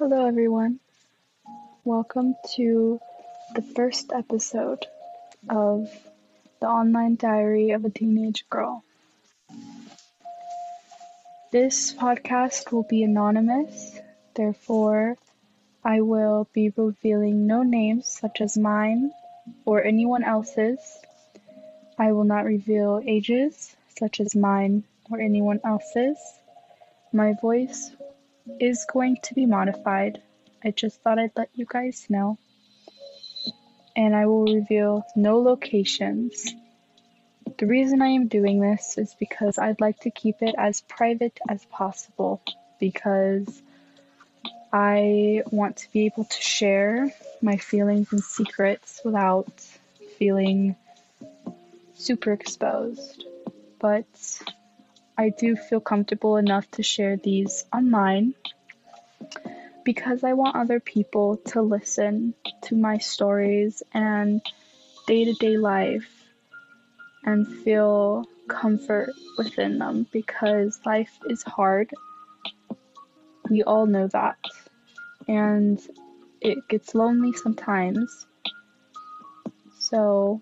Hello, everyone. Welcome to the first episode of The Online Diary of a Teenage Girl. This podcast will be anonymous, therefore, I will be revealing no names such as mine or anyone else's. I will not reveal ages such as mine or anyone else's. My voice is going to be modified. I just thought I'd let you guys know. And I will reveal no locations. The reason I am doing this is because I'd like to keep it as private as possible because I want to be able to share my feelings and secrets without feeling super exposed. But I do feel comfortable enough to share these online because I want other people to listen to my stories and day to day life and feel comfort within them because life is hard. We all know that. And it gets lonely sometimes. So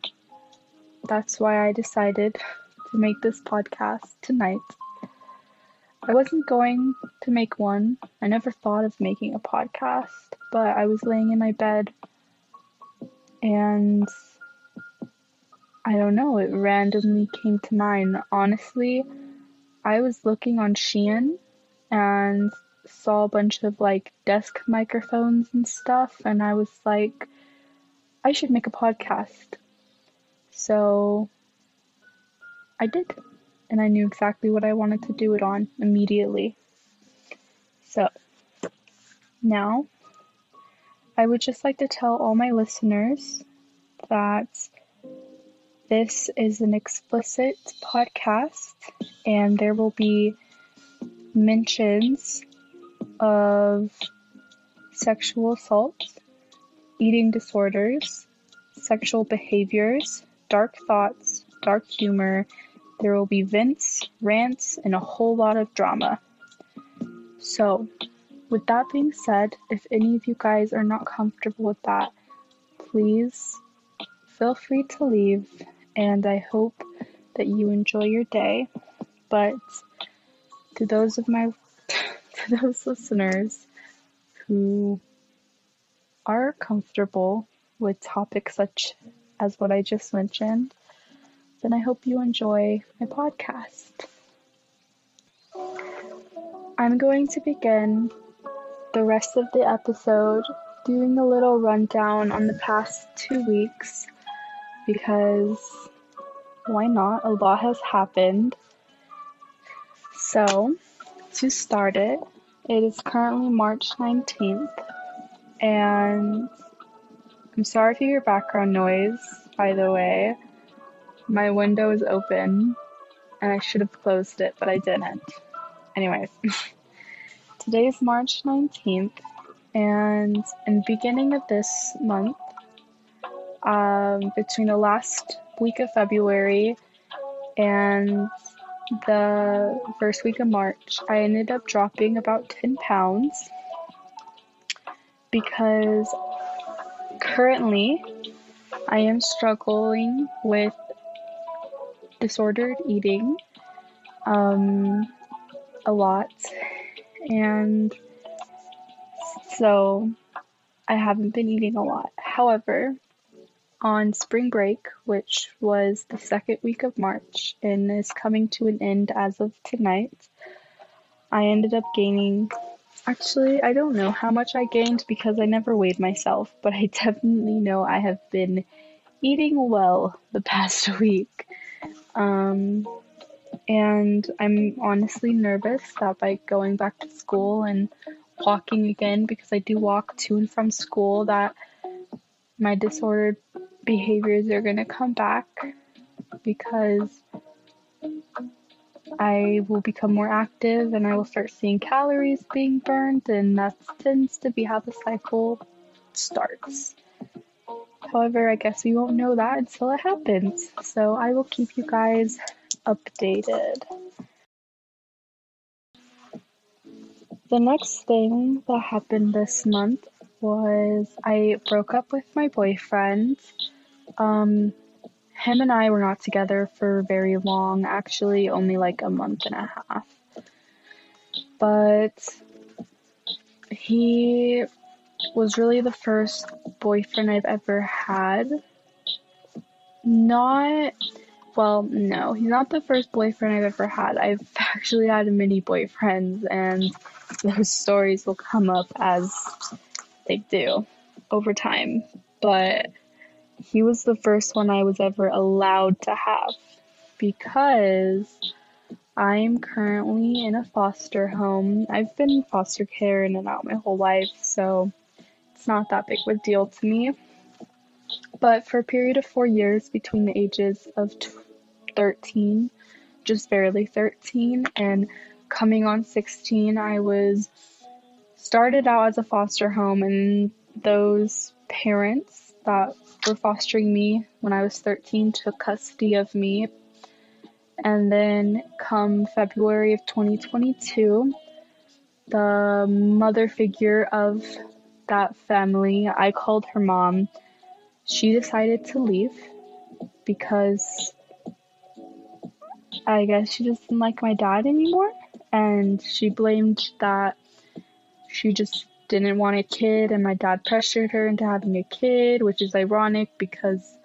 that's why I decided to make this podcast tonight. I wasn't going to make one. I never thought of making a podcast, but I was laying in my bed and I don't know, it randomly came to mind. Honestly, I was looking on Shein and saw a bunch of like desk microphones and stuff, and I was like, I should make a podcast. So I did, and I knew exactly what I wanted to do it on immediately. So, now I would just like to tell all my listeners that this is an explicit podcast and there will be mentions of sexual assault, eating disorders, sexual behaviors, dark thoughts, dark humor, there will be vents, rants, and a whole lot of drama. So, with that being said, if any of you guys are not comfortable with that, please feel free to leave, and I hope that you enjoy your day. But to those of my to those listeners who are comfortable with topics such as what I just mentioned, then I hope you enjoy my podcast. I'm going to begin the rest of the episode doing a little rundown on the past two weeks because why not? A lot has happened. So, to start it, it is currently March 19th, and I'm sorry for your background noise, by the way. My window is open and I should have closed it, but I didn't. Anyways, today is March 19th, and in beginning of this month, um, between the last week of February and the first week of March, I ended up dropping about 10 pounds because currently I am struggling with disordered eating um, a lot, and so I haven't been eating a lot. However, on spring break, which was the second week of March and is coming to an end as of tonight, I ended up gaining. Actually, I don't know how much I gained because I never weighed myself, but I definitely know I have been eating well the past week. Um, and I'm honestly nervous that by going back to school and walking again, because I do walk to and from school, that my disordered behaviors are going to come back because I will become more active and I will start seeing calories being burned, and that tends to be how the cycle starts. However, I guess we won't know that until it happens. So I will keep you guys updated. the next thing that happened this month was I broke up with my boyfriend. Um, him and I were not together for very long, actually, only like a month and a half. But he was really the first boyfriend I've ever had. Not, well, no, he's not the first boyfriend I've ever had. I've actually had many boyfriends, and those stories will come up as they do over time. But he was the first one I was ever allowed to have because I'm currently in a foster home. I've been in foster care in and out my whole life, so not that big of a deal to me. But for a period of four years between the ages of 13, just barely 13, and coming on 16, I was started out as a foster home, and those parents that were fostering me when I was 13 took custody of me. And then, come February of 2022, the mother figure of that family, I called her mom, she decided to leave because I guess she just didn't like my dad anymore. And she blamed that she just didn't want a kid, and my dad pressured her into having a kid, which is ironic because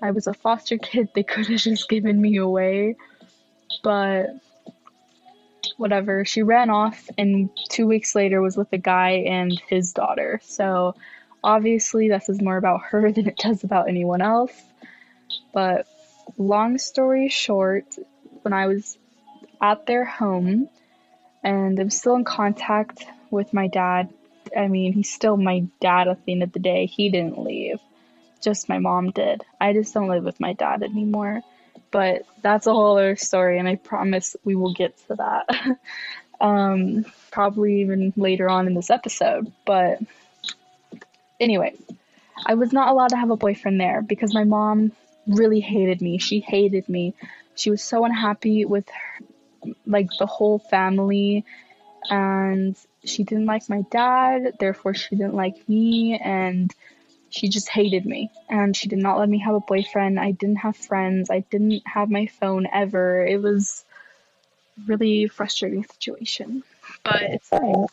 I was a foster kid. They could have just given me away. But whatever. She ran off, and two weeks later was with a guy and his daughter. So obviously, this is more about her than it does about anyone else. But long story short, when I was at their home, and I'm still in contact with my dad I mean, he's still my dad at the end of the day. He didn't leave. Just my mom did. I just don't live with my dad anymore. But that's a whole other story, and I promise we will get to that. um, probably even later on in this episode. But anyway, I was not allowed to have a boyfriend there because my mom really hated me. She hated me. She was so unhappy with her, like the whole family and she didn't like my dad, therefore she didn't like me, and she just hated me. And she did not let me have a boyfriend. I didn't have friends. I didn't have my phone ever. It was really frustrating situation. But it's fine.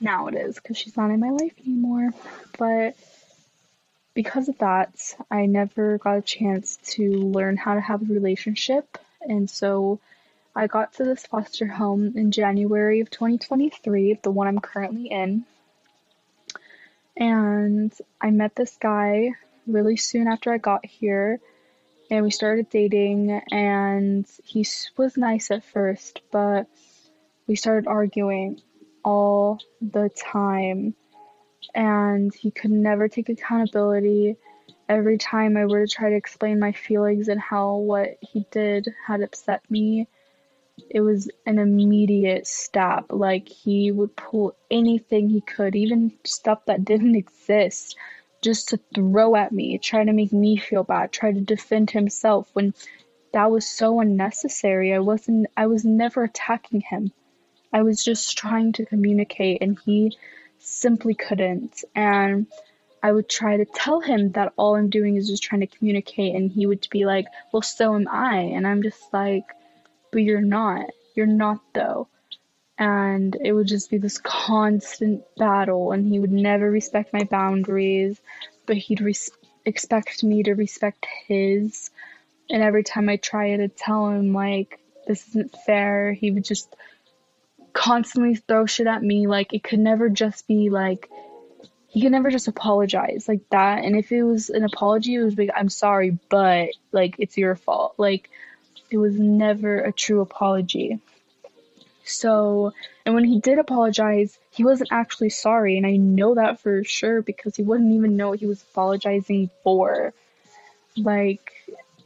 Now it is because she's not in my life anymore. But because of that, I never got a chance to learn how to have a relationship. And so I got to this foster home in January of 2023, the one I'm currently in. And I met this guy really soon after I got here, and we started dating. And he was nice at first, but we started arguing all the time. And he could never take accountability. Every time I were to try to explain my feelings and how what he did had upset me, it was an immediate stop. Like he would pull anything he could, even stuff that didn't exist, just to throw at me, try to make me feel bad, try to defend himself when that was so unnecessary. I wasn't I was never attacking him. I was just trying to communicate and he simply couldn't. And I would try to tell him that all I'm doing is just trying to communicate and he would be like, "Well, so am I." And I'm just like but you're not. You're not though. And it would just be this constant battle, and he would never respect my boundaries, but he'd res- expect me to respect his. And every time I tried to tell him, like, this isn't fair, he would just constantly throw shit at me. Like, it could never just be like, he could never just apologize like that. And if it was an apology, it was like, I'm sorry, but like, it's your fault. Like, it was never a true apology. So, and when he did apologize, he wasn't actually sorry, and I know that for sure because he wouldn't even know what he was apologizing for. Like,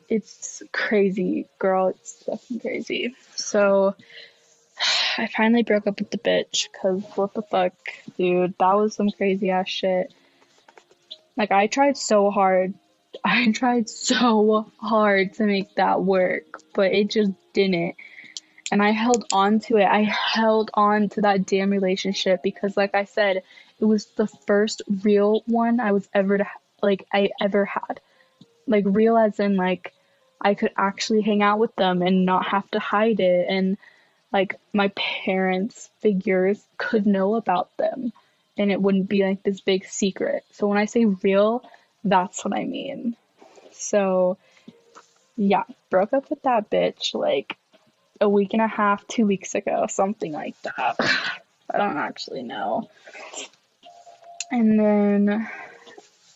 it's crazy, girl. It's fucking crazy. So, I finally broke up with the bitch because what the fuck, dude? That was some crazy ass shit. Like, I tried so hard I tried so hard to make that work, but it just didn't. And I held on to it. I held on to that damn relationship because, like I said, it was the first real one I was ever to, like I ever had. Like real as in like I could actually hang out with them and not have to hide it and like my parents' figures could know about them and it wouldn't be like this big secret. So when I say real, that's what I mean. So yeah, broke up with that bitch like a week and a half, two weeks ago, something like that. I don't actually know. And then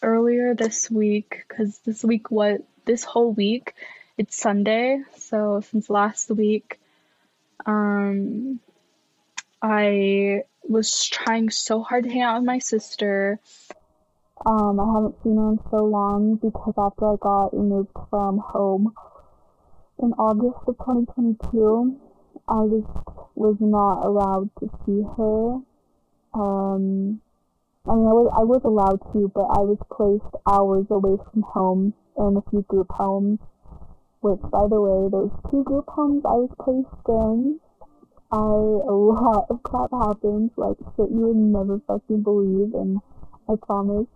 earlier this week, because this week, what, this whole week, it's Sunday. So since last week, um, I was trying so hard to hang out with my sister. Um, I haven't seen her in so long because after I got removed from home in August of 2022, I just was not allowed to see her. Um, I mean, I was, I was allowed to, but I was placed hours away from home in a few group homes. Which, by the way, those two group homes I was placed in I a lot of crap happens, like shit you would never fucking believe, and I promise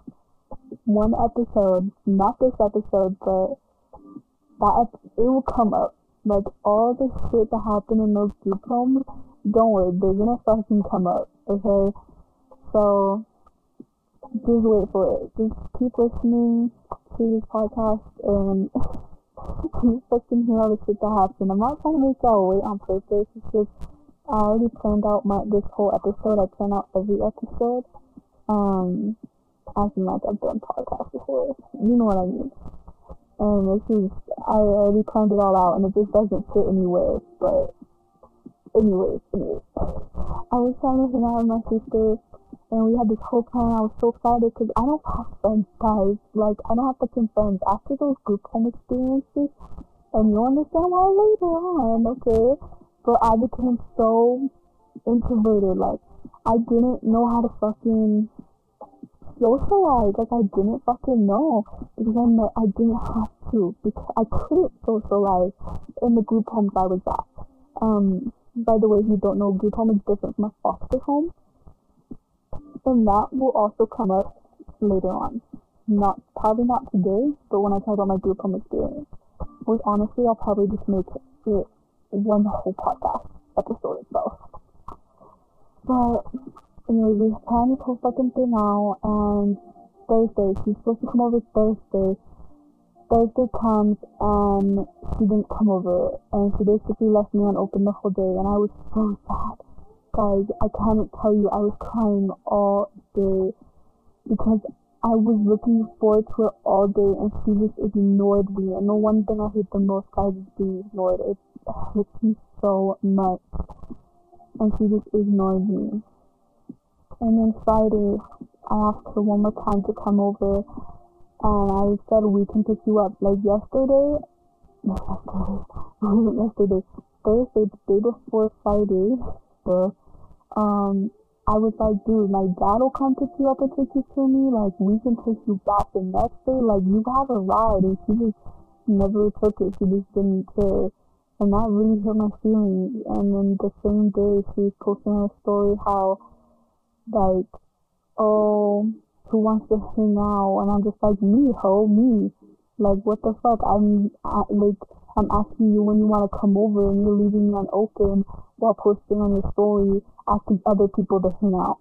one episode, not this episode, but that it will come up. Like all the shit that happened in those group homes, don't worry, they're gonna fucking come up. Okay, so just wait for it. Just keep listening to this podcast and keep fucking hear all the shit that happened. I'm not trying to make y'all wait on purpose. It's just I already planned out my this whole episode. I plan out every episode. Um, as in like I've done podcasts before. You know what I mean. And this is I already planned it all out, and it just doesn't fit anywhere. But anyways, anyways, I was trying to hang out with my sister, and we had this whole plan. I was so excited because I don't have friends, guys. Like I don't have fucking friends after those group home experiences. And you'll understand why later on, okay? but I became so introverted. Like, I didn't know how to fucking socialize. Like, I didn't fucking know because I know I didn't have to because I couldn't socialize in the group homes I was at. Um, by the way, if you don't know, group home is different from a foster home, and that will also come up later on. Not probably not today, but when I talk about my group home experience, which honestly I'll probably just make it one whole podcast episode itself. But anyway, we planned this whole fucking thing out and Thursday, she's supposed to come over Thursday. Thursday comes and she didn't come over and she basically left me unopened the whole day and I was so sad. Guys, I can't tell you, I was crying all day because I was looking forward to it all day and she just ignored me. And the one thing I hate the most, guys, is being ignored. It hits me so much. And she just ignored me. And then Friday, I asked her one more time to come over. And I said we can pick you up. Like yesterday, yesterday, yesterday, Thursday, the day before Friday, so, um, I was like, dude, my dad will come pick you up and take you to me. Like, we can take you back the next day. Like, you have a ride. And she just never took it. She just didn't care and that really hurt my feelings. And then the same day, she was posting a story how, like, oh, who wants to hang out? And I'm just like, me, ho, me. Like, what the fuck? I'm, I, like, I'm asking you when you want to come over and you're leaving me unopened while posting on your story, asking other people to hang out.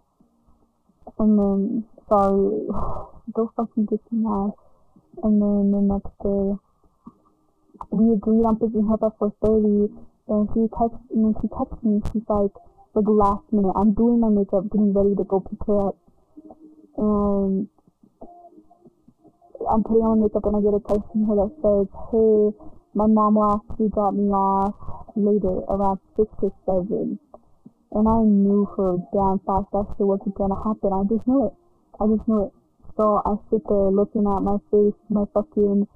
And then, sorry, don't fucking get me mad. And then the next day, we agreed on picking her up at 4.30 and she texts and she texts me she's like for the last minute. I'm doing my makeup getting ready to go her up and i'm putting on makeup and i get a text from her that says hey my mom will actually drop me off later around 6 or 7 and i knew for damn fast that shit wasn't gonna happen. I just knew it. I just knew it. So i sit there looking at my face my fucking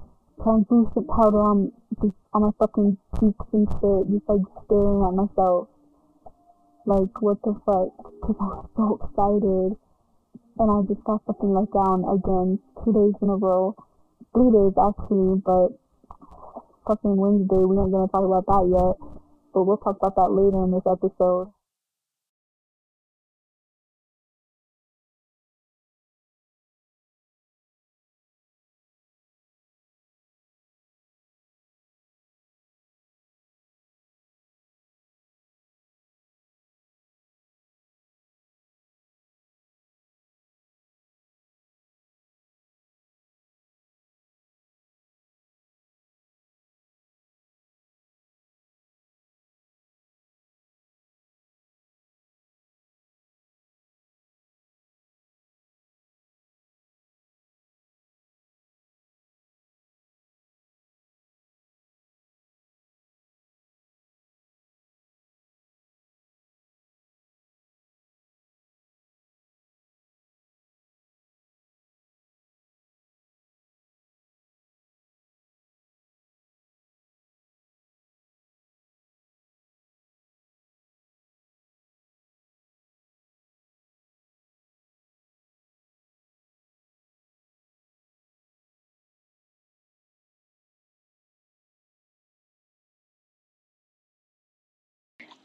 translucent powder on just on my fucking cheeks and shit, just like staring at myself. Like, what the fuck? Because I was so excited. And I just got fucking let down again, two days in a row. Three days actually, but fucking Wednesday, we aren't gonna talk about that yet. but we'll talk about that later in this episode.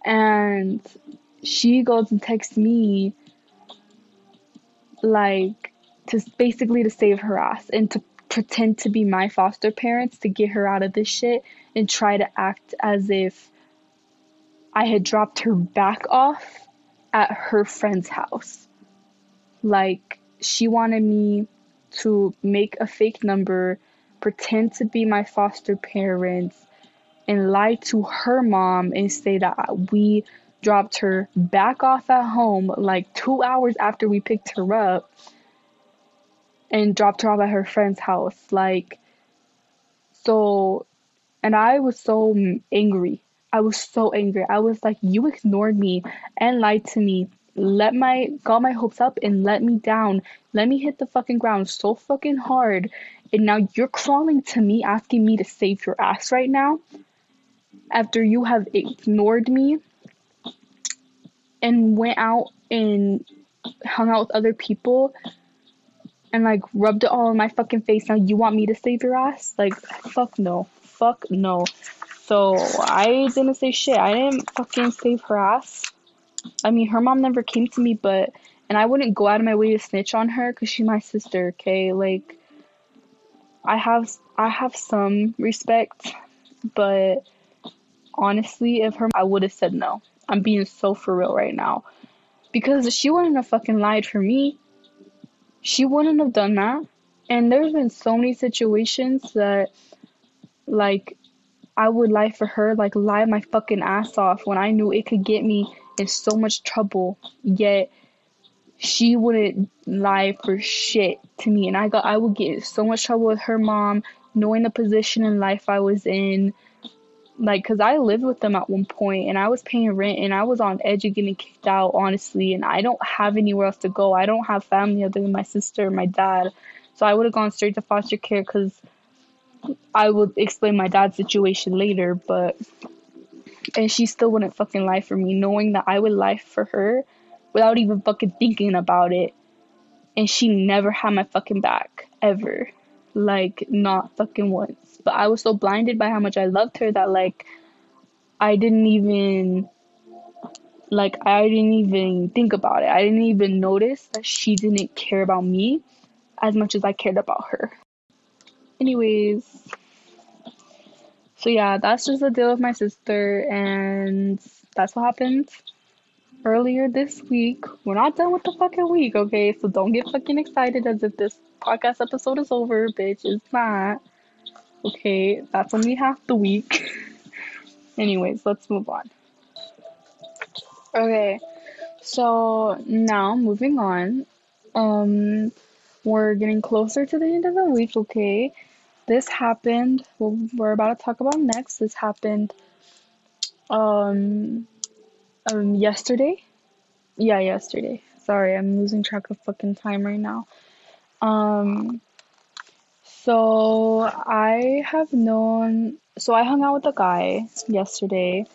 And she goes and texts me like to basically to save her ass and to pretend to be my foster parents to get her out of this shit and try to act as if I had dropped her back off at her friend's house. Like she wanted me to make a fake number, pretend to be my foster parents, and lied to her mom and say that we dropped her back off at home like two hours after we picked her up and dropped her off at her friend's house. Like, so, and I was so angry. I was so angry. I was like, you ignored me and lied to me. Let my, got my hopes up and let me down. Let me hit the fucking ground so fucking hard. And now you're crawling to me asking me to save your ass right now after you have ignored me and went out and hung out with other people and like rubbed it all in my fucking face. Now you want me to save your ass? Like, fuck no. Fuck no. So I didn't say shit. I didn't fucking save her ass. I mean, her mom never came to me, but, and I wouldn't go out of my way to snitch on her because she's my sister, okay? Like, I have, I have some respect, but honestly, if her, I would have said no. I'm being so for real right now. Because she wouldn't have fucking lied for me. She wouldn't have done that. And there's been so many situations that, like, I would lie for her, like, lie my fucking ass off when I knew it could get me in so much trouble. Yet, she wouldn't lie for shit to me. And I got, I would get so much trouble with her mom, knowing the position in life I was in like because i lived with them at one point and i was paying rent and i was on edge of getting kicked out honestly and i don't have anywhere else to go. I don't have family other than my sister and my dad. So i would have gone straight to foster care because i would explain my dad's situation later but and she still wouldn't fucking lie for me knowing that i would lie for her without even fucking thinking about it. And she never had my fucking back ever like not fucking once but I was so blinded by how much I loved her that like I didn't even like I didn't even think about it. I didn't even notice that she didn't care about me as much as I cared about her. Anyways, so yeah, that's just the deal with my sister, and that's what happened earlier this week. We're not done with the fucking week, okay? So don't get fucking excited as if this podcast episode is over, bitch. It's not. Okay, that's only half the week. Anyways, let's move on. Okay, so now moving on. Um, we're getting closer to the end of the week, okay? This happened, well, we're about to talk about next. This happened um, um yesterday. Yeah, yesterday. Sorry, I'm losing track of fucking time right now. Um so I have known. So I hung out with a guy yesterday.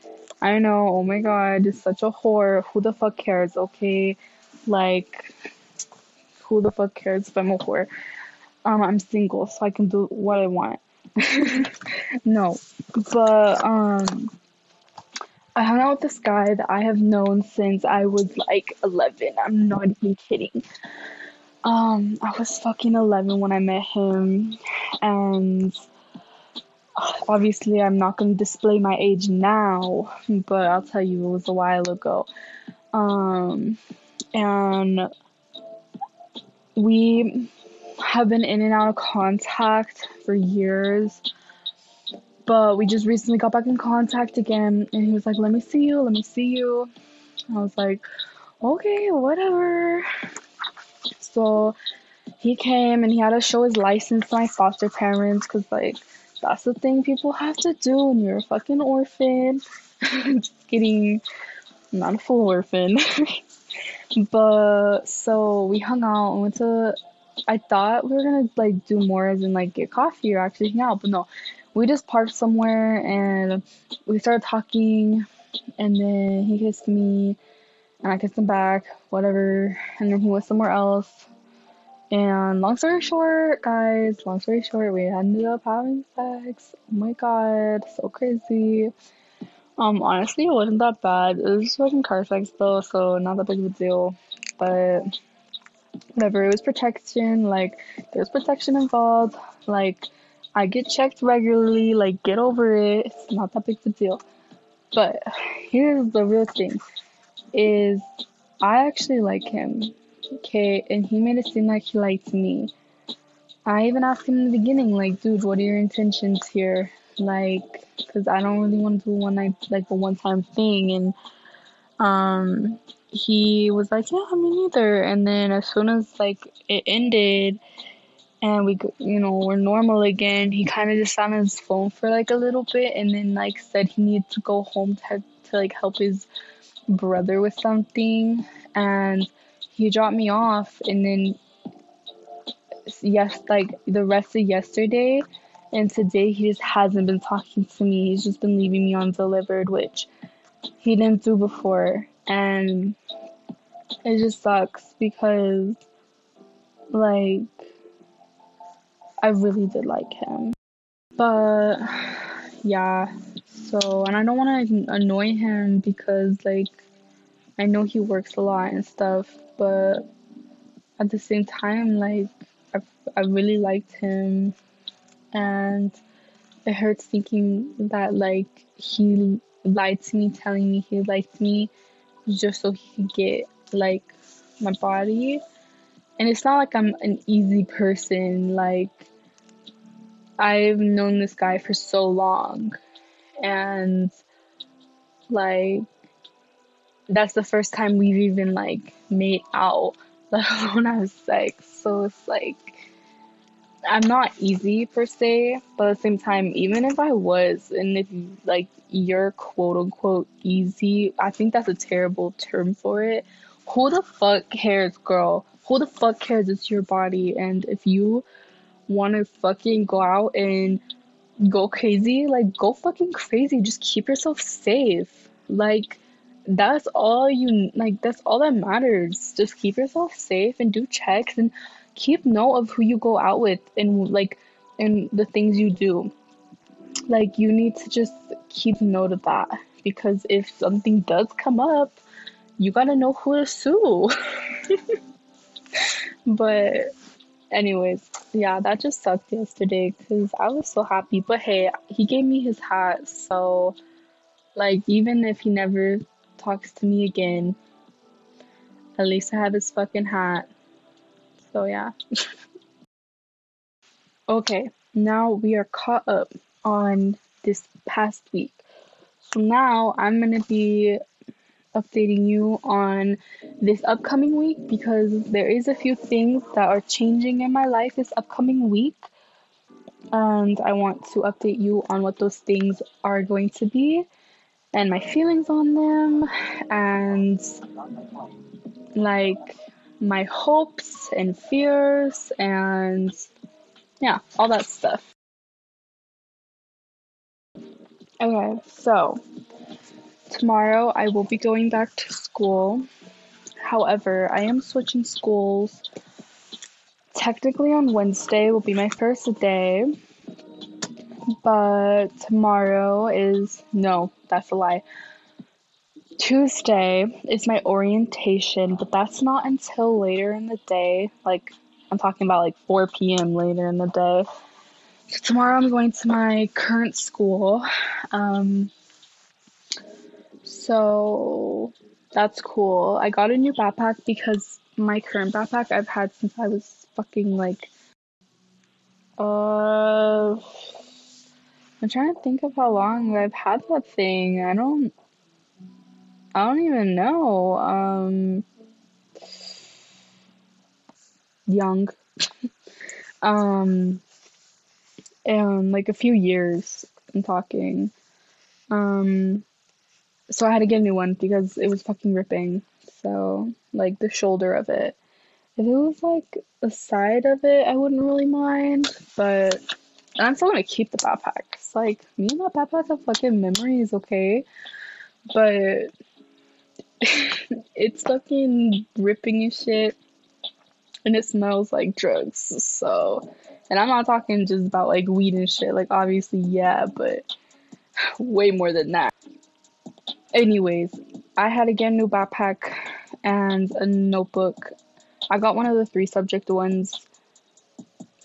I know. Oh my god, it's such a whore. Who the fuck cares? Okay, like, who the fuck cares if I'm a whore? Um, I'm single, so I can do what I want. no, but um, I hung out with this guy that I have known since I was like 11. I'm not even kidding. Um, I was fucking 11 when I met him, and obviously I'm not gonna display my age now, but I'll tell you it was a while ago. Um, and we have been in and out of contact for years but we just recently got back in contact again and he was like let me see you let me see you i was like okay whatever so he came and he had to show his license to my foster parents because like that's the thing people have to do when you're a fucking orphan. Just kidding. I'm not a full orphan. But so we hung out and went to I thought we were gonna like do more as in like get coffee or actually hang out, but no. We just parked somewhere and we started talking and then he kissed me and I kissed him back, whatever, and then he was somewhere else. And long story short, guys, long story short, we ended up having sex. Oh my god, so crazy. Um, honestly, it wasn't that bad. It was just fucking car sex though, so not that big of a deal. But whatever, it was protection. Like, there's protection involved. Like, I get checked regularly. Like, get over it. It's not that big of a deal. But here's the real thing: is I actually like him. Okay, and he made it seem like he liked me. I even asked him in the beginning, like, dude, what are your intentions here? Like, because I don't really want to do one night, like a one time thing. And um, he was like, yeah, me neither. And then as soon as like it ended and we, you know, were normal again, he kind of just sat on his phone for like a little bit and then like said he needed to go home to, to like help his brother with something. And he dropped me off and then yes like the rest of yesterday and today he just hasn't been talking to me he's just been leaving me undelivered which he didn't do before and it just sucks because like I really did like him. But yeah, so and I don't want to annoy him because like I know he works a lot and stuff, but at the same time like I I really liked him and it hurts thinking that like he lied to me telling me he liked me just so he could get like my body. And it's not like I'm an easy person. Like I've known this guy for so long and like that's the first time we've even like made out, let alone have sex. So it's like I'm not easy per se, but at the same time, even if I was, and if like you're quote unquote easy, I think that's a terrible term for it. Who the fuck cares, girl? Who the fuck cares? It's your body, and if you want to fucking go out and go crazy, like go fucking crazy. Just keep yourself safe. Like that's all you like. That's all that matters. Just keep yourself safe and do checks and keep note of who you go out with and like and the things you do like you need to just keep note of that because if something does come up you gotta know who to sue but anyways yeah that just sucked yesterday because i was so happy but hey he gave me his hat so like even if he never talks to me again at least i have his fucking hat so yeah. okay, now we are caught up on this past week. So now I'm going to be updating you on this upcoming week because there is a few things that are changing in my life this upcoming week. And I want to update you on what those things are going to be and my feelings on them and like my hopes and fears and yeah, all that stuff. Okay, so tomorrow I will be going back to school. However, I am switching schools. Technically, on Wednesday will be my first day, but tomorrow is no, that's a lie. Tuesday is my orientation, but that's not until later in the day. Like, I'm talking about like 4 p.m. later in the day. So tomorrow I'm going to my current school. Um, so that's cool. I got a new backpack because my current backpack I've had since I was fucking like uh I'm trying to think of how long I've had that thing. I don't I don't even know. Um young. um and like a few years I'm talking. Um so I had to get a new one because it was fucking ripping. So like the shoulder of it. If it was like the side of it, I wouldn't really mind. But I'm still gonna keep the backpack. It's like me and that backpack have fucking memories, okay? But it's fucking ripping and shit. And it smells like drugs. So and I'm not talking just about like weed and shit. Like obviously yeah, but way more than that. Anyways, I had again new backpack and a notebook. I got one of the three subject ones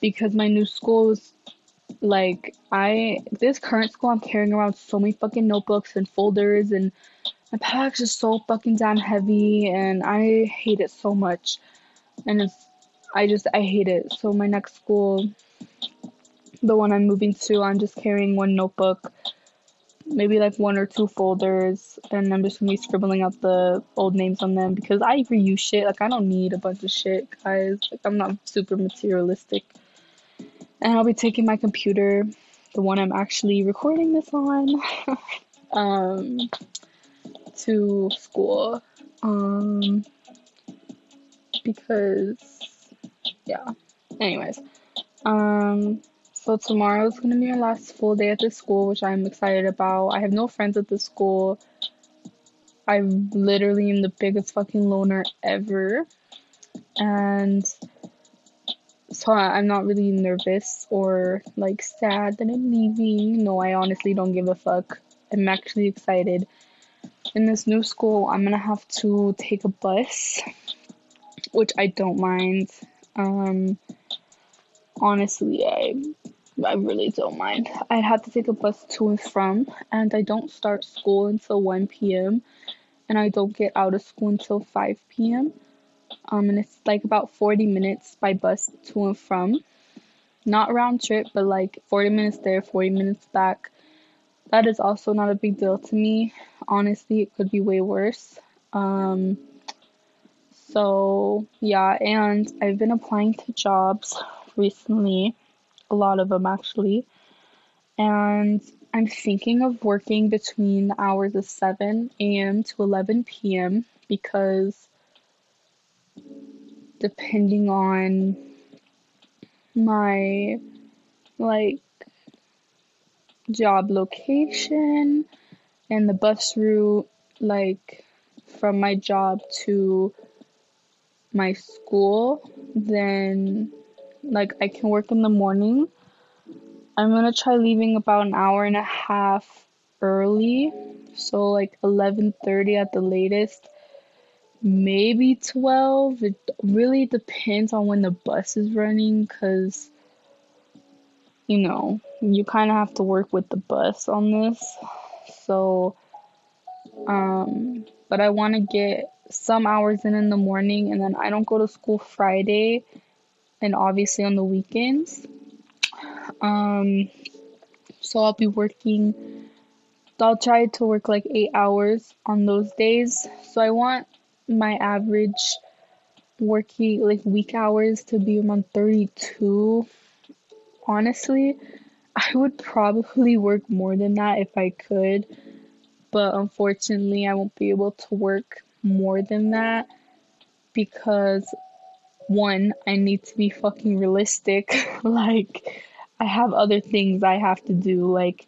because my new school was like I this current school I'm carrying around so many fucking notebooks and folders and my backpack's just so fucking damn heavy and I hate it so much. And it's I just I hate it. So my next school the one I'm moving to, I'm just carrying one notebook maybe like one or two folders and I'm just gonna be scribbling out the old names on them because I reuse shit. Like I don't need a bunch of shit, guys. Like I'm not super materialistic. And I'll be taking my computer, the one I'm actually recording this on, um, to school. Um, because yeah. Anyways, um, so tomorrow is gonna be my last full day at this school, which I'm excited about. I have no friends at the school. I literally am the biggest fucking loner ever. And so I'm not really nervous or like sad that I'm leaving. No, I honestly don't give a fuck. I'm actually excited. In this new school, I'm gonna have to take a bus, which I don't mind. Um, honestly, I I really don't mind. I'd have to take a bus to and from, and I don't start school until 1 p.m. and I don't get out of school until 5 p.m. Um, and it's like about 40 minutes by bus to and from. Not round trip, but like 40 minutes there, 40 minutes back. That is also not a big deal to me. Honestly, it could be way worse. Um, so, yeah, and I've been applying to jobs recently a lot of them actually. And I'm thinking of working between the hours of 7 a.m. to 11 p.m. because depending on my like job location and the bus route like from my job to my school then like I can work in the morning. I'm gonna try leaving about an hour and a half early, so like 11:30 at the latest, maybe 12. It really depends on when the bus is running, cause you know you kind of have to work with the bus on this. So, um, but I want to get some hours in in the morning, and then I don't go to school Friday and obviously on the weekends. Um, so I'll be working. I'll try to work like eight hours on those days. So I want my average working like week hours to be around 32. Honestly, I would probably work more than that if I could, but unfortunately, I won't be able to work more than that because one, I need to be fucking realistic. like, I have other things I have to do. Like,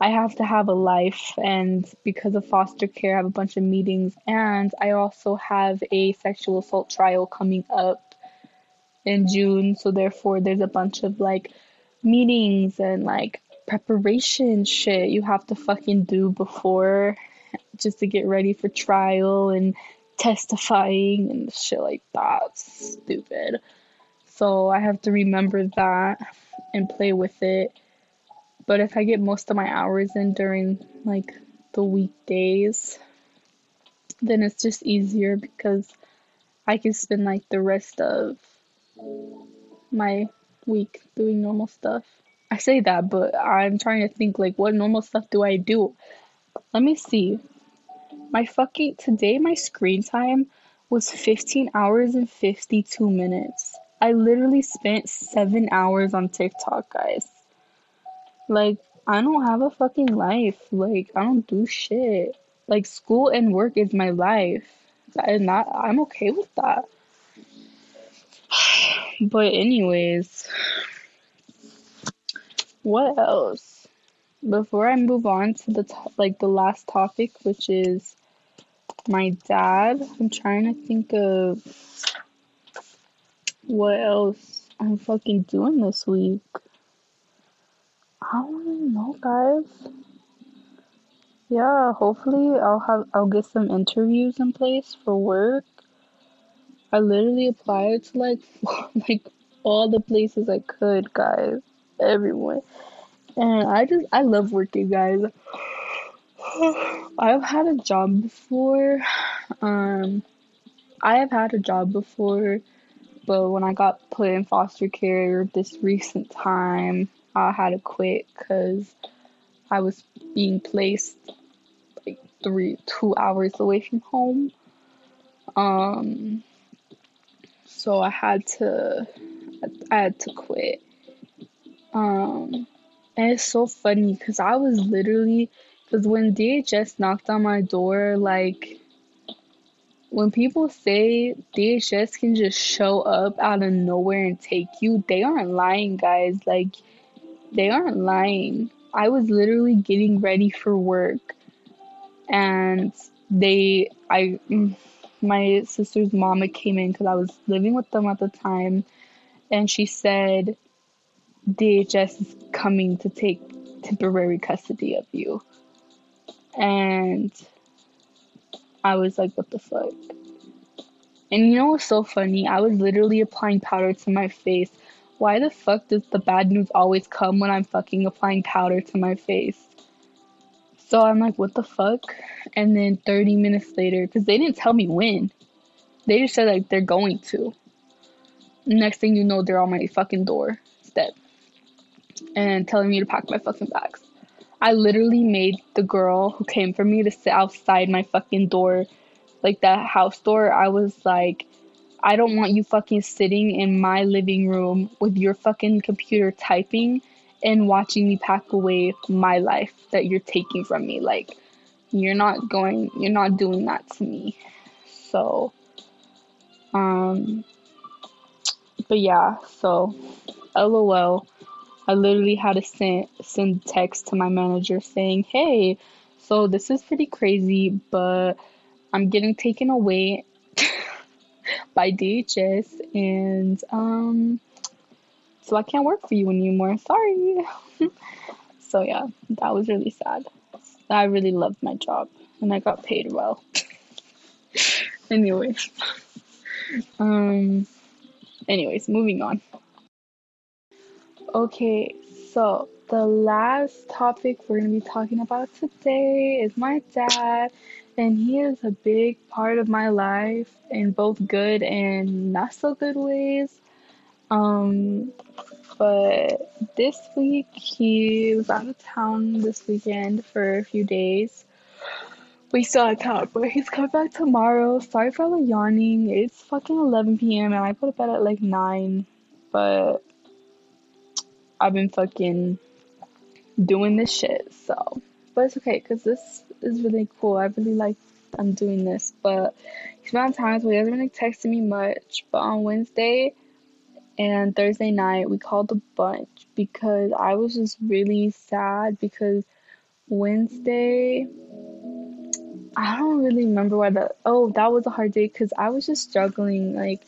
I have to have a life, and because of foster care, I have a bunch of meetings, and I also have a sexual assault trial coming up in June. So, therefore, there's a bunch of like meetings and like preparation shit you have to fucking do before just to get ready for trial and testifying and shit like that. Stupid. So I have to remember that and play with it. But if I get most of my hours in during like the weekdays, then it's just easier because I can spend like the rest of my week doing normal stuff. I say that, but I'm trying to think like what normal stuff do I do? Let me see. My fucking today my screen time was 15 hours and 52 minutes. I literally spent 7 hours on TikTok, guys. Like I don't have a fucking life. Like I don't do shit. Like school and work is my life. And not I'm okay with that. But anyways, what else? Before I move on to the to- like the last topic, which is my dad, I'm trying to think of what else I'm fucking doing this week. I don't know, guys. Yeah, hopefully I'll have I'll get some interviews in place for work. I literally applied to like like all the places I could, guys. Everyone. And I just I love working, guys. I've had a job before. Um I have had a job before, but when I got put in foster care this recent time, I had to quit cuz I was being placed like 3 2 hours away from home. Um so I had to I had to quit. Um and it's so funny cuz I was literally cuz when DHS knocked on my door like when people say DHS can just show up out of nowhere and take you, they aren't lying, guys. Like they aren't lying. I was literally getting ready for work and they I mm, my sister's mama came in because I was living with them at the time, and she said DHS is coming to take temporary custody of you. And I was like, what the fuck? And you know what's so funny? I was literally applying powder to my face. Why the fuck does the bad news always come when I'm fucking applying powder to my face? So I'm like, what the fuck? And then 30 minutes later, because they didn't tell me when, they just said like they're going to. Next thing you know, they're on my fucking door step and telling me to pack my fucking bags. I literally made the girl who came for me to sit outside my fucking door, like that house door. I was like, I don't want you fucking sitting in my living room with your fucking computer typing and watching me pack away my life that you're taking from me. Like, you're not going, you're not doing that to me. So, um, but yeah, so lol. I literally had to send send text to my manager saying, "Hey, so this is pretty crazy, but I'm getting taken away by DHS, and um, so I can't work for you anymore. Sorry." so yeah, that was really sad. I really loved my job, and I got paid well. anyways, um, anyways, moving on. Okay, so the last topic we're going to be talking about today is my dad, and he is a big part of my life in both good and not so good ways. Um, but this week he was out of town this weekend for a few days. We still of town, but he's coming back tomorrow. Sorry for all the yawning. It's fucking 11 p.m. and I go to bed at like 9, but I've been fucking doing this shit. So, but it's okay because this is really cool. I really like I'm doing this. But he's been on times where he hasn't been like, texting me much. But on Wednesday and Thursday night, we called a bunch because I was just really sad because Wednesday. I don't really remember why that. Oh, that was a hard day because I was just struggling. Like,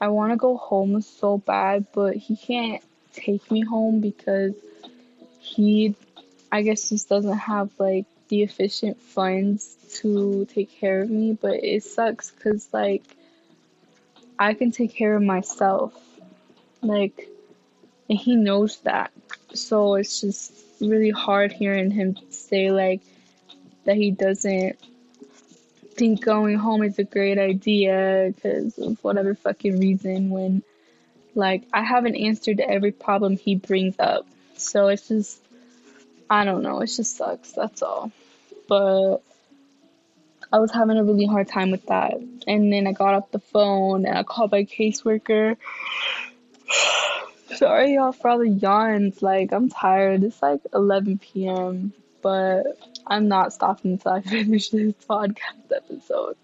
I want to go home so bad, but he can't take me home because he, I guess, just doesn't have like the efficient funds to take care of me, but it sucks because, like, I can take care of myself. Like, and he knows that. So it's just really hard hearing him say, like, that he doesn't think going home is a great idea because of whatever fucking reason when, like, I have an answer to every problem he brings up. So it's just, I don't know, it just sucks, that's all. But I was having a really hard time with that. And then I got off the phone and I called my caseworker. Sorry, y'all, for all the yawns. Like, I'm tired. It's like 11 p.m., but I'm not stopping until I finish this podcast episode.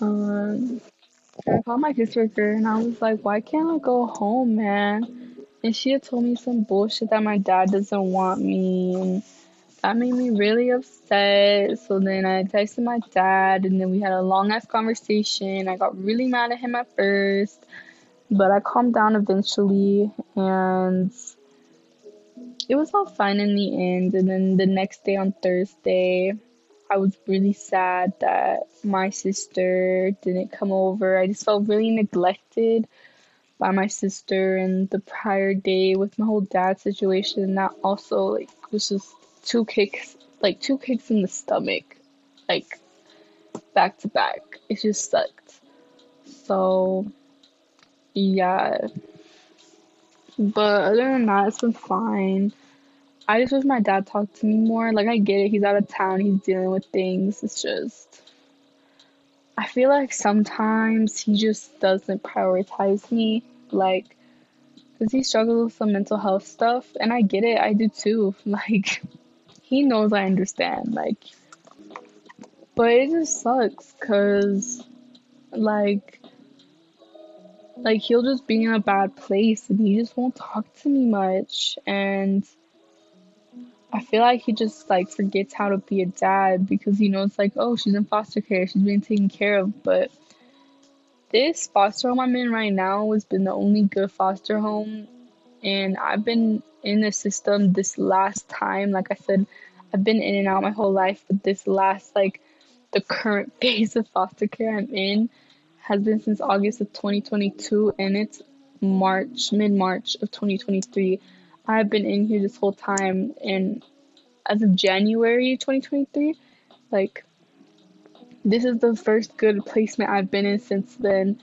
Um, I called my caseworker and I was like, why can't I go home, man? And she had told me some bullshit that my dad doesn't want me. And that made me really upset. So then I texted my dad, and then we had a long ass conversation. I got really mad at him at first, but I calmed down eventually, and it was all fine in the end. And then the next day on Thursday, I was really sad that my sister didn't come over. I just felt really neglected by my sister and the prior day with my whole dad situation and that also like was just two kicks, like two kicks in the stomach, like back to back. It just sucked. So, yeah. But other than that, it's been fine. I just wish my dad talked to me more. Like, I get it, he's out of town, he's dealing with things. It's just. I feel like sometimes he just doesn't prioritize me. Like, because he struggles with some mental health stuff, and I get it, I do too. Like, he knows I understand. Like, but it just sucks because, like, like he'll just be in a bad place and he just won't talk to me much and I feel like he just like forgets how to be a dad because you know it's like oh she's in foster care. She's being taken care of. But this foster home I'm in right now has been the only good foster home. And I've been in the system this last time. Like I said I've been in and out my whole life, but this last like the current phase of foster care I'm in has been since August of 2022 and it's March, mid March of 2023. I've been in here this whole time and as of January 2023, like this is the first good placement I've been in since then.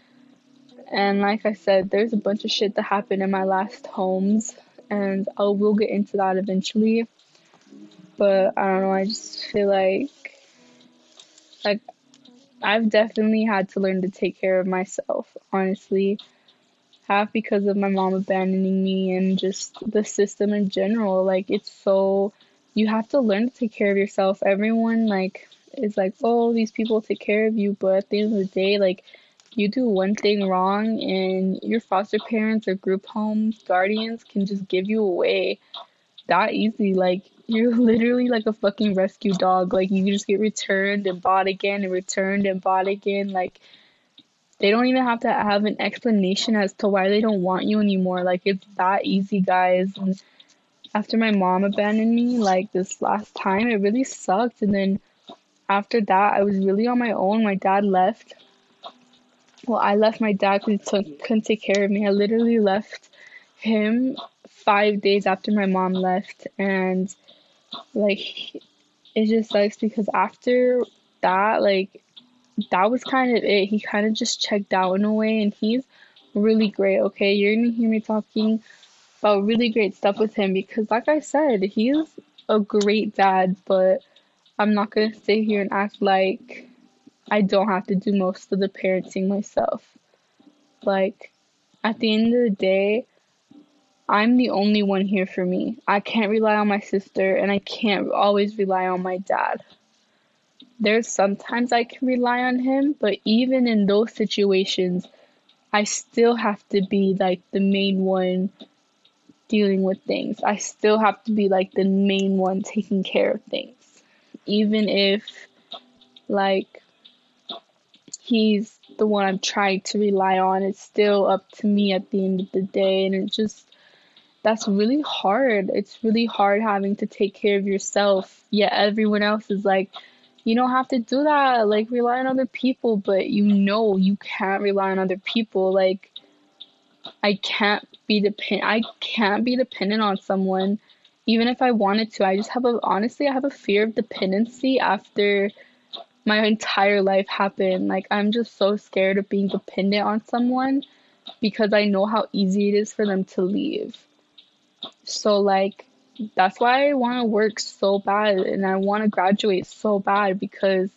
And like I said, there's a bunch of shit that happened in my last homes and I will get into that eventually but I don't know, I just feel like like I've definitely had to learn to take care of myself, honestly. Because of my mom abandoning me and just the system in general. Like it's so you have to learn to take care of yourself. Everyone like is like, "Oh, these people take care of you," but at the end of the day, like you do one thing wrong and your foster parents or group home guardians can just give you away that easy. Like you're literally like a fucking rescue dog. Like you just get returned and bought again and returned and bought again. Like they don't even have to have an explanation as to why they don't want you anymore. Like it's that easy, guys. And after my mom abandoned me, like this last time, it really sucked. And then after that, I was really on my own. My dad left. Well, I left my dad because he couldn't take care of me. I literally left him five days after my mom left, and like it just sucks because after that, like that was kind of it. He kind of just checked out in a way, and he's really great. Okay, you're gonna hear me talking about really great stuff with him because, like I said, he's a great dad, but I'm not gonna sit here and act like I don't have to do most of the parenting myself. Like, at the end of the day, I'm the only one here for me. I can't rely on my sister and I can't always rely on my dad. There's sometimes I can rely on him, but even in those situations, I still have to be like the main one dealing with things. I still have to be like the main one taking care of things. Even if like he's the one I'm trying to rely on, it's still up to me at the end of the day and it just that's really hard. It's really hard having to take care of yourself. Yet everyone else is like, you don't have to do that. Like, rely on other people. But you know, you can't rely on other people. Like, I can't be depend. I can't be dependent on someone, even if I wanted to. I just have a honestly, I have a fear of dependency after my entire life happened. Like, I'm just so scared of being dependent on someone because I know how easy it is for them to leave. So like that's why I want to work so bad and I want to graduate so bad because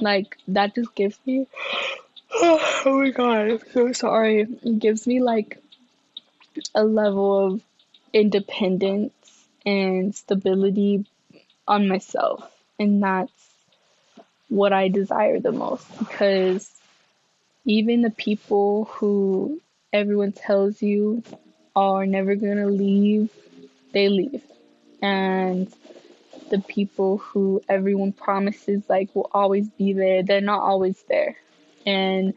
like that just gives me oh my god I'm so sorry. It gives me like a level of independence and stability on myself and that's what I desire the most because even the people who everyone tells you are never gonna leave, they leave. And the people who everyone promises like will always be there, they're not always there. And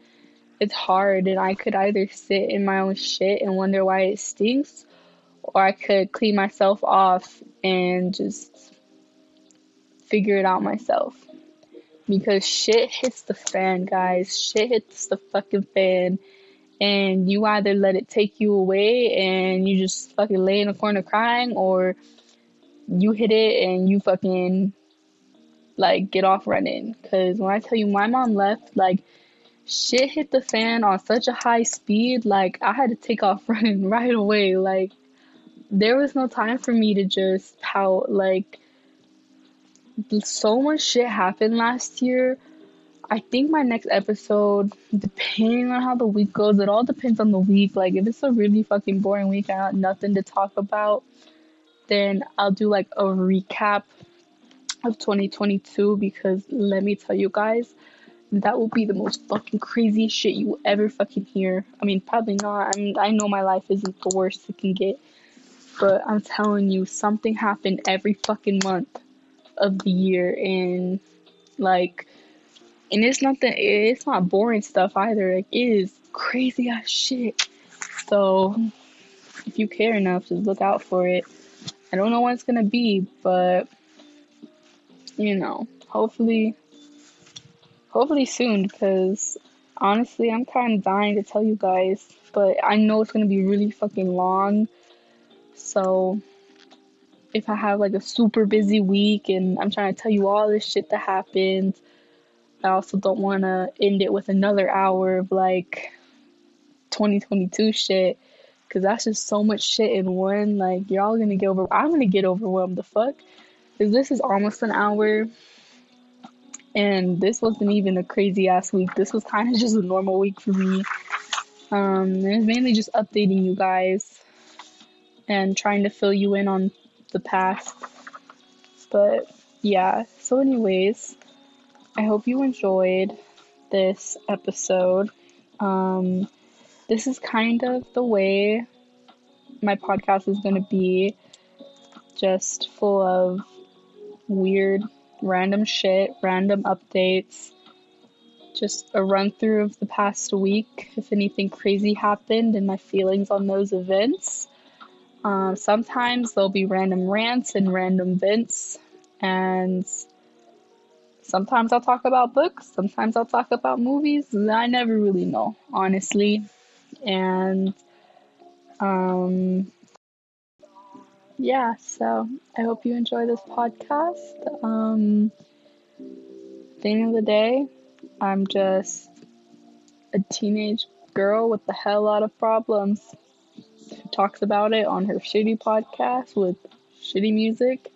it's hard and I could either sit in my own shit and wonder why it stinks or I could clean myself off and just figure it out myself. Because shit hits the fan, guys. Shit hits the fucking fan and you either let it take you away and you just fucking lay in a corner crying or you hit it and you fucking like get off running. Because when i tell you my mom left like shit hit the fan on such a high speed like i had to take off running right away. Like there was no time for me to just pout. Like so much shit happened last year I think my next episode, depending on how the week goes, it all depends on the week. Like, if it's a really fucking boring week, I got nothing to talk about, then I'll do like a recap of 2022 because let me tell you guys, that will be the most fucking crazy shit you will ever fucking hear. I mean, probably not. I mean, I know my life isn't the worst it can get, but I'm telling you, something happened every fucking month of the year, and like and it's nothing it's not boring stuff either. Like it is crazy ass shit. So if you care enough just look out for it. I don't know when it's gonna be but you know hopefully hopefully soon because honestly i'm kind of dying to tell you guys but i know it's gonna be really fucking long. So if i have like a super busy week and i'm trying to tell you all this shit that happened I also don't want to end it with another hour of like 2022 shit because that's just so much shit in one. Like, you're all gonna get over. I'm gonna get overwhelmed. The fuck? Because this is almost an hour, and this wasn't even a crazy ass week. This was kind of just a normal week for me. Um, it's mainly just updating you guys and trying to fill you in on the past. But yeah. So, anyways. I hope you enjoyed this episode. Um, this is kind of the way my podcast is going to be just full of weird, random shit, random updates, just a run through of the past week, if anything crazy happened, and my feelings on those events. Um, sometimes there'll be random rants and random events, and Sometimes I'll talk about books, sometimes I'll talk about movies. I never really know, honestly. And um yeah, so I hope you enjoy this podcast. Um the end of the day, I'm just a teenage girl with a hell lot of problems who talks about it on her shitty podcast with shitty music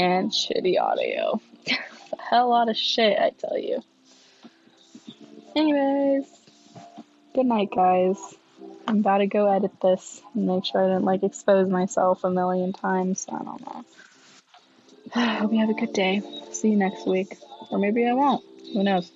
and shitty audio. Hell lot of shit, I tell you. Anyways, good night, guys. I'm about to go edit this and make sure I didn't like expose myself a million times. I don't know. I Hope you have a good day. See you next week. Or maybe I won't. Who knows?